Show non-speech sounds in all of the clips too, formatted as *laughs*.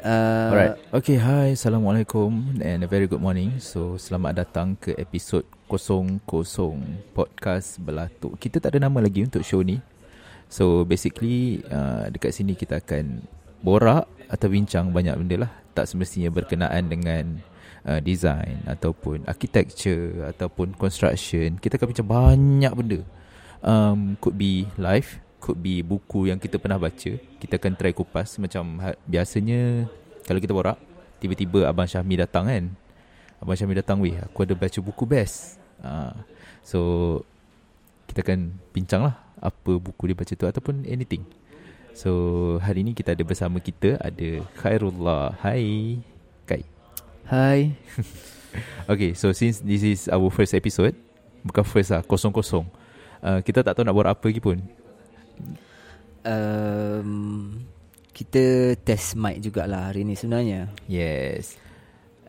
Uh, Alright. Okay, hi. Assalamualaikum and a very good morning. So, selamat datang ke episod 00 podcast Belatuk. Kita tak ada nama lagi untuk show ni. So, basically uh, dekat sini kita akan borak atau bincang banyak benda lah. Tak semestinya berkenaan dengan uh, design ataupun architecture ataupun construction. Kita akan bincang banyak benda. Um, could be live, could be buku yang kita pernah baca. Kita akan try kupas macam ha- biasanya kalau kita borak, tiba-tiba Abang Syahmi datang kan. Abang Syahmi datang, weh aku ada baca buku best. Uh, so, kita akan bincang lah apa buku dia baca tu ataupun anything. So, hari ni kita ada bersama kita ada Khairullah. Hai. Kai. Hai. *laughs* Okay, so since this is our first episode, bukan first lah, kosong-kosong. Uh, kita tak tahu nak borak apa lagi pun. Um, kita test mic jugalah hari ni sebenarnya. Yes.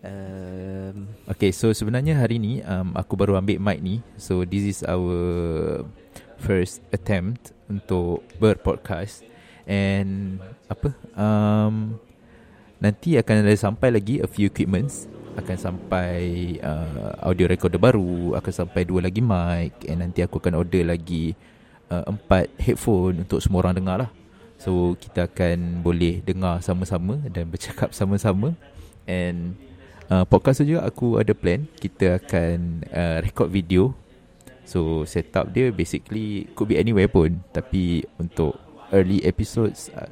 Um, Okay, so sebenarnya hari ni um, aku baru ambil mic ni. So this is our first attempt untuk berpodcast. And apa? Um, nanti akan ada sampai lagi a few equipments. Akan sampai uh, audio recorder baru, akan sampai dua lagi mic and nanti aku akan order lagi uh, empat headphone untuk semua orang dengar lah. So kita akan boleh dengar sama-sama dan bercakap *laughs* sama-sama and uh, podcast tu juga aku ada plan kita akan uh, record video. So setup dia basically could be anywhere pun tapi untuk early episodes uh,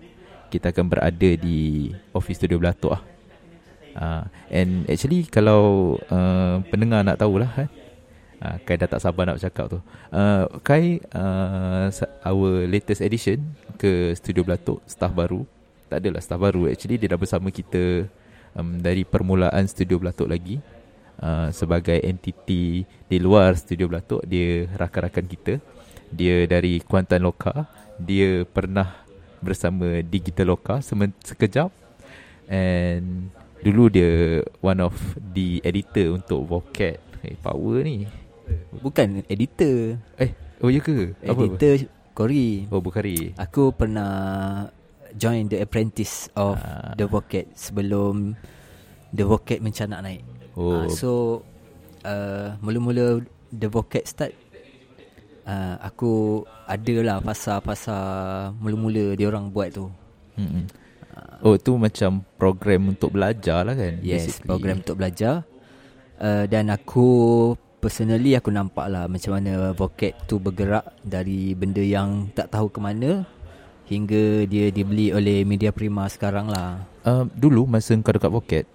kita akan berada di office studio Belatok lah. Uh, and actually kalau uh, pendengar nak tahulah kan uh, Kai dah tak sabar nak bercakap tu. Uh, Kai uh, our latest edition ke studio Belatok staff baru. Tak adalah staff baru. Actually dia dah bersama kita um, dari permulaan studio Belatok lagi. Uh, sebagai entiti di luar studio Belatok dia rakan-rakan kita. Dia dari Kuantan Loka. Dia pernah bersama Digital Loka sekejap. And dulu dia one of the editor untuk Vocat eh power ni bukan editor. eh oh ya ke apa Editor Kori. oh Bukhari Aku pernah join The Apprentice of Ah. The Vocat sebelum The Vocat mencanak naik. Oh. Ah, so uh, mula-mula The Vocat start uh, aku ada lah pasal-pasal mula-mula dia orang buat tu. Mm-mm. Oh tu macam program untuk belajar lah kan Yes, basically. program untuk belajar. Uh, dan aku personally aku nampak lah macam mana Vocat tu bergerak dari benda yang tak tahu ke mana hingga dia dibeli oleh Media Prima sekarang lah. uh, Dulu masa kau dekat Pocket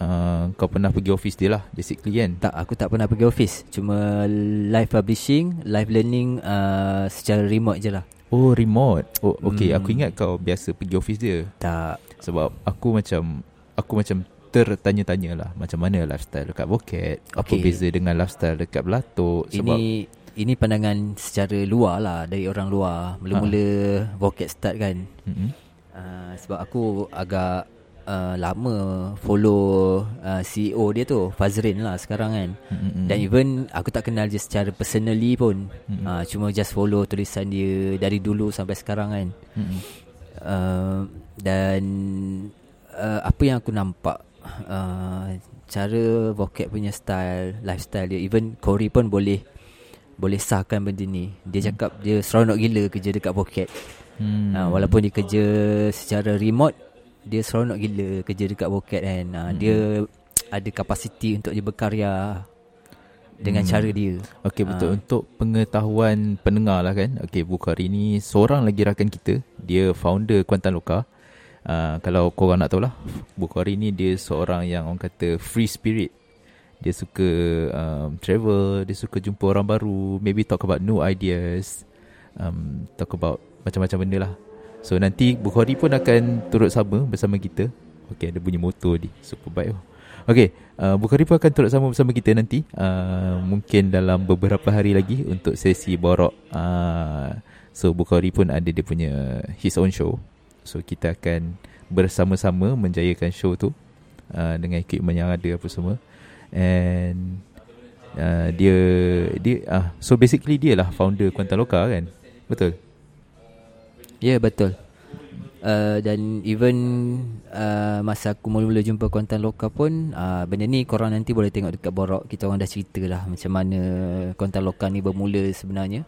uh, Kau pernah pergi office dia lah Basically kan Tak, aku tak pernah pergi office. Cuma live publishing, live learning uh, secara remote je lah. Oh remote Oh okay Hmm. Aku ingat kau biasa pergi office dia Tak. Sebab aku macam Aku macam tertanya-tanya lah Macam mana lifestyle dekat Apa Okay. beza dengan lifestyle dekat Belatok Sebab Ini ini pandangan secara luar lah dari orang luar. Mula-mula Vocat start kan. mm-mm. Uh, sebab aku agak uh, lama follow uh, CEO dia tu Fazrin lah sekarang kan Mm-mm. dan even aku tak kenal dia secara personally pun Mm-mm. uh, cuma just follow tulisan dia dari dulu sampai sekarang kan Mm-mm. uh, dan uh, apa yang aku nampak uh, cara Vocat punya style lifestyle dia even Corey pun boleh boleh sahkan benda ni dia cakap dia seronok gila kerja dekat Vocat Hmm. Ha, walaupun dia kerja secara remote dia seronok gila kerja dekat Vocat kan. Ha, Hmm. Dia ada kapasiti untuk dia berkarya dengan Hmm. cara dia. Okey betul Ah. untuk pengetahuan pendengar lah kan. Okey Bukhari ni seorang lagi rakan kita. Dia founder Kuantan Loka. Uh, kalau korang nak tahu lah Bukhari ni dia seorang yang orang kata free spirit. Dia suka um, travel, dia suka jumpa orang baru, maybe talk about new ideas, um, talk about macam-macam benda lah. So nanti Bukhari pun akan turut sama bersama kita. Okey ada bunyi motor ni, super baik. Oh. Okey, uh, Bukhari pun akan turut sama bersama kita nanti. Uh, mungkin dalam beberapa hari lagi untuk sesi borok. Uh, so Bukhari pun ada dia punya his own show. So kita akan bersama-sama menjayakan show tu uh, dengan equipment yang ada apa semua. And uh, dia dia ah uh, so basically dia lah founder Kuantan Loka kan. Betul. Ya yeah, betul. uh, dan even uh, masa aku mula-mula jumpa konten lokal pun uh, benda ni korang nanti boleh tengok dekat Borok kita orang dah cerita lah macam mana konten lokal ni bermula sebenarnya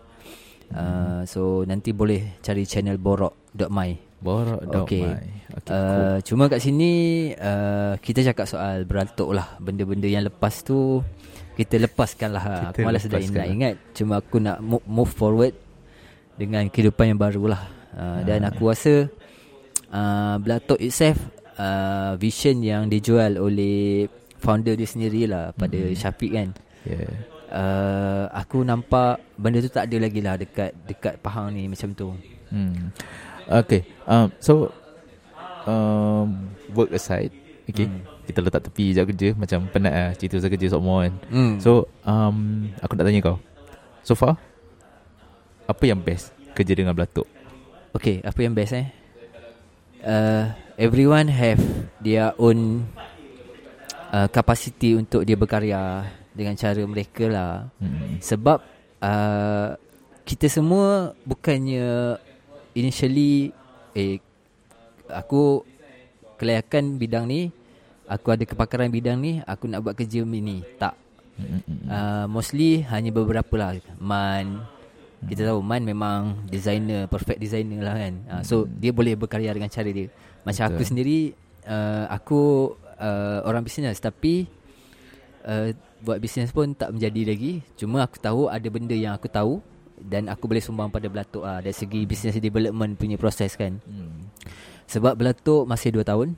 uh, so nanti boleh cari channel borok.my Borok Okay. okay, okay uh, cool. Cuma kat sini uh, Kita cakap soal Beratuk lah Benda-benda yang lepas tu Kita lepaskan lah Kita Aku malas dah lepaskan nak ingat Cuma aku nak mo- move forward Dengan kehidupan yang baru lah uh, Dan aku rasa uh, Belatuk itself uh, Vision yang dijual oleh Founder dia sendiri lah Pada Mhm. Syafiq kan yeah. uh, Aku nampak Benda tu tak ada lagi lah Dekat dekat Pahang ni Macam tu Hmm. Okay. Um, so um, work aside, okay. Hmm. Kita letak tepi je kerja macam penat lah cerita pasal kerja semua kan. hmm. So um, aku nak tanya kau. So far apa yang best kerja dengan Belatuk? Okay, apa yang best eh? Uh, everyone have their own uh, capacity untuk dia berkarya dengan cara mereka lah. Hmm. Sebab uh, kita semua bukannya initially eh aku kelayakan bidang ni, aku ada kepakaran bidang ni, aku nak buat kerja ni. Tak. Uh, mostly hanya beberapa lah. Man Kita tahu Man memang designer Perfect designer lah kan. Uh, So dia boleh berkarya dengan cara dia. Macam Betul. aku sendiri uh, Aku uh, orang bisnes Tapi uh, Buat bisnes pun tak menjadi lagi. Cuma aku tahu ada benda yang aku tahu Dan aku boleh sumbang pada Belatuk lah Dari segi business development punya proses kan Hmm. Sebab Belatuk masih 2 tahun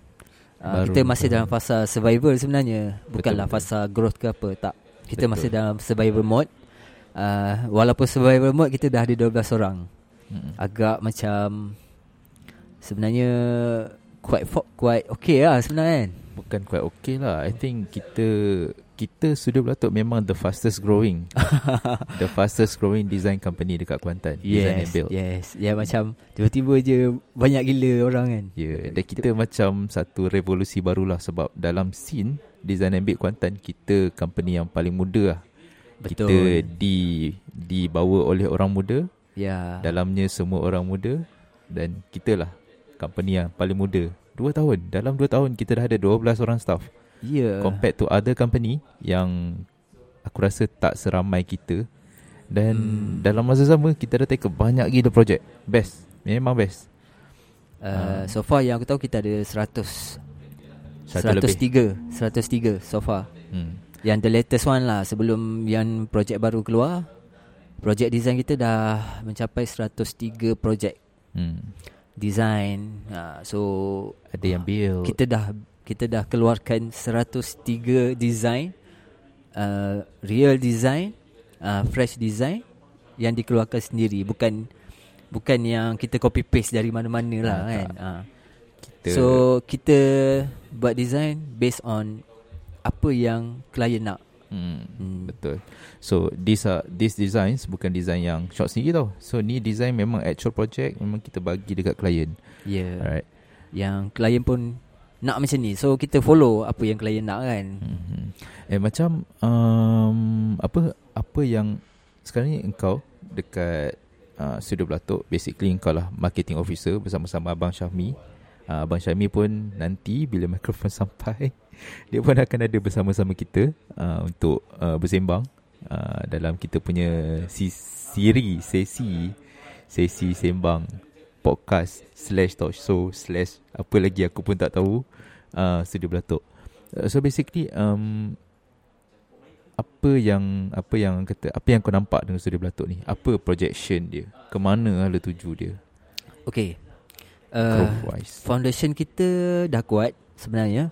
uh, Baru. Kita masih dalam fasa survival sebenarnya Bukanlah Betul, fasa growth ke apa Tak Kita Betul. masih dalam survival mode uh, Walaupun survival mode kita dah ada 12 orang Hmm. Agak macam Sebenarnya Quite quite okay lah sebenarnya kan Bukan quite okay lah I think kita Kita Studio Belatuk memang the fastest growing. *laughs* The fastest growing design company dekat Kuantan Design and Yes build. Yes. Ya macam Tiba-tiba je Banyak gila orang kan. Ya, yeah, dan kita macam satu revolusi barulah sebab dalam scene design and build Kuantan kita company yang paling muda lah. Betul. Kita di dibawa oleh orang muda, Ya. Dalamnya semua orang muda dan kita lah company yang paling muda. Dua tahun, dalam dua tahun kita dah ada 12 orang staff. Ya Compared to other company yang aku rasa tak seramai kita dan Hmm. dalam masa sama kita dah take banyak gila projek. Best. Memang best. uh, So far yang aku tahu kita ada 100 Satu lebih. 103 103 so far Hmm. Yang the latest one lah Sebelum yang projek baru keluar Projek design kita dah Mencapai 103 projek Hmm. Design uh, So Ada yang build. Kita dah Kita dah keluarkan 103 design uh, Real design uh, Fresh design Yang dikeluarkan sendiri Bukan Bukan yang kita copy paste dari mana-mana lah Ah, kan uh. kita So kita buat design based on apa yang klien nak. hmm, Hmm. betul. So these are these designs bukan design yang short sendiri tau. So ni design memang actual project memang kita bagi dekat klien. Yeah. Alright. Yang klien pun nak macam ni. So kita follow apa yang klien nak kan. Hmm. Eh macam um, apa apa yang sekarang ni engkau dekat uh, Studio Belatuk basically engkau lah marketing officer bersama-sama Abang Syahmi. Uh, Abang Syahmi pun nanti bila *laughs* mikrofon sampai *laughs* dia pun akan ada bersama-sama kita uh, untuk uh, bersembang uh, dalam kita punya si siri sesi sesi sembang podcast slash talk show slash apa lagi aku pun tak tahu uh, Studio Belatuk. Uh, so basically um, apa yang apa yang kata apa yang kau nampak dengan Studio Belatuk ni? Apa projection dia? Ke mana hala tuju dia? Okay. Uh, foundation kita dah kuat sebenarnya.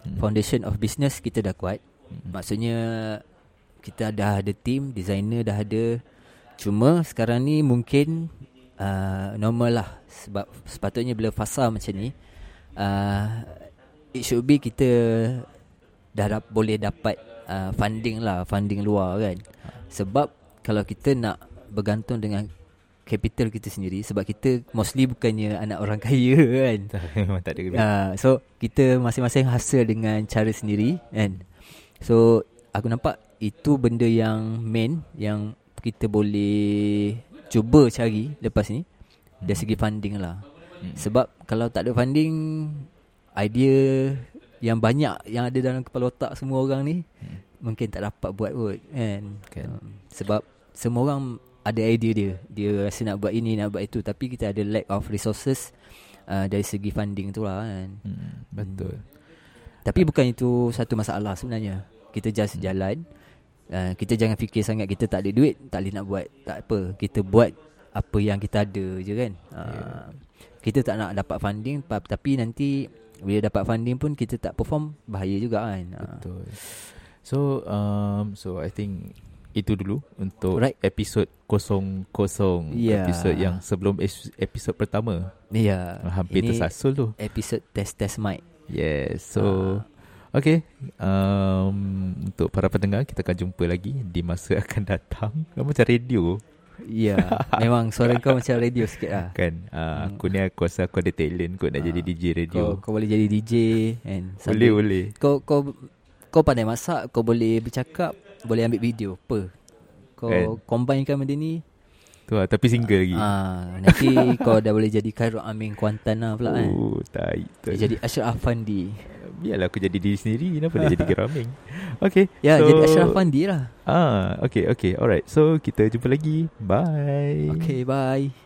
Hmm. Foundation of business kita dah kuat. Hmm. Maksudnya kita dah ada team, designer dah ada. Cuma sekarang ni mungkin uh, normal lah sebab sepatutnya bila fasa macam ni uh, it should be kita dah dap, boleh dapat uh, funding lah, funding luar kan. Sebab kalau kita nak bergantung dengan capital kita sendiri sebab kita mostly bukannya anak orang kaya *laughs* kan. *laughs* Memang tak ada. Uh, so kita masing-masing hasil dengan cara sendiri kan. So aku nampak itu benda yang main yang kita boleh cuba cari lepas ni dari segi funding lah. Hmm. Sebab kalau tak ada funding idea yang banyak yang ada dalam kepala otak semua orang ni hmm. mungkin tak dapat buat kot kan. kan. Um, sebab semua orang ada idea dia. Dia rasa nak buat ini nak buat itu tapi kita ada lack of resources uh, dari segi funding tu lah kan. Hmm, betul. Hmm. Tapi bukan itu satu masalah sebenarnya. Kita just hmm. jalan. Uh, kita jangan fikir sangat kita tak ada duit, tak boleh nak buat. Tak apa. Kita buat apa yang kita ada je kan. Uh, yeah. Kita tak nak dapat funding tapi nanti bila dapat funding pun kita tak perform bahaya juga kan. Betul. So um so I think itu dulu untuk right. episod kosong kosong yeah. episod yang sebelum episod pertama. Ya. Yeah. Hampir Ini tersasul tu. Episod test test mic. Yes. So uh. Okay um, Untuk para pendengar Kita akan jumpa lagi Di masa *laughs* akan datang. Macam radio. Ya yeah, *laughs* Memang suara kau macam radio sikit lah. Kan? Uh, Aku ni aku rasa aku ada talent Kau nak uh, jadi DJ radio. Kau, kau boleh jadi DJ and Boleh boleh. Kau kau kau pandai masak Kau boleh bercakap Boleh ambil video Apa? Kau kan? combinekan benda ni? Tu lah, tapi single uh, lagi. Ah, nanti *laughs* kau dah boleh jadi Khairul Amin Kuantan lah pula kan. Oh, tai. Jadi Ashraf Afandi biarlah aku jadi diri sendiri kenapa nak jadi *laughs* geraming okay ya so, jadi Ashraf Fandi lah. Ah okay okay alright. So kita jumpa lagi. Bye. Okay bye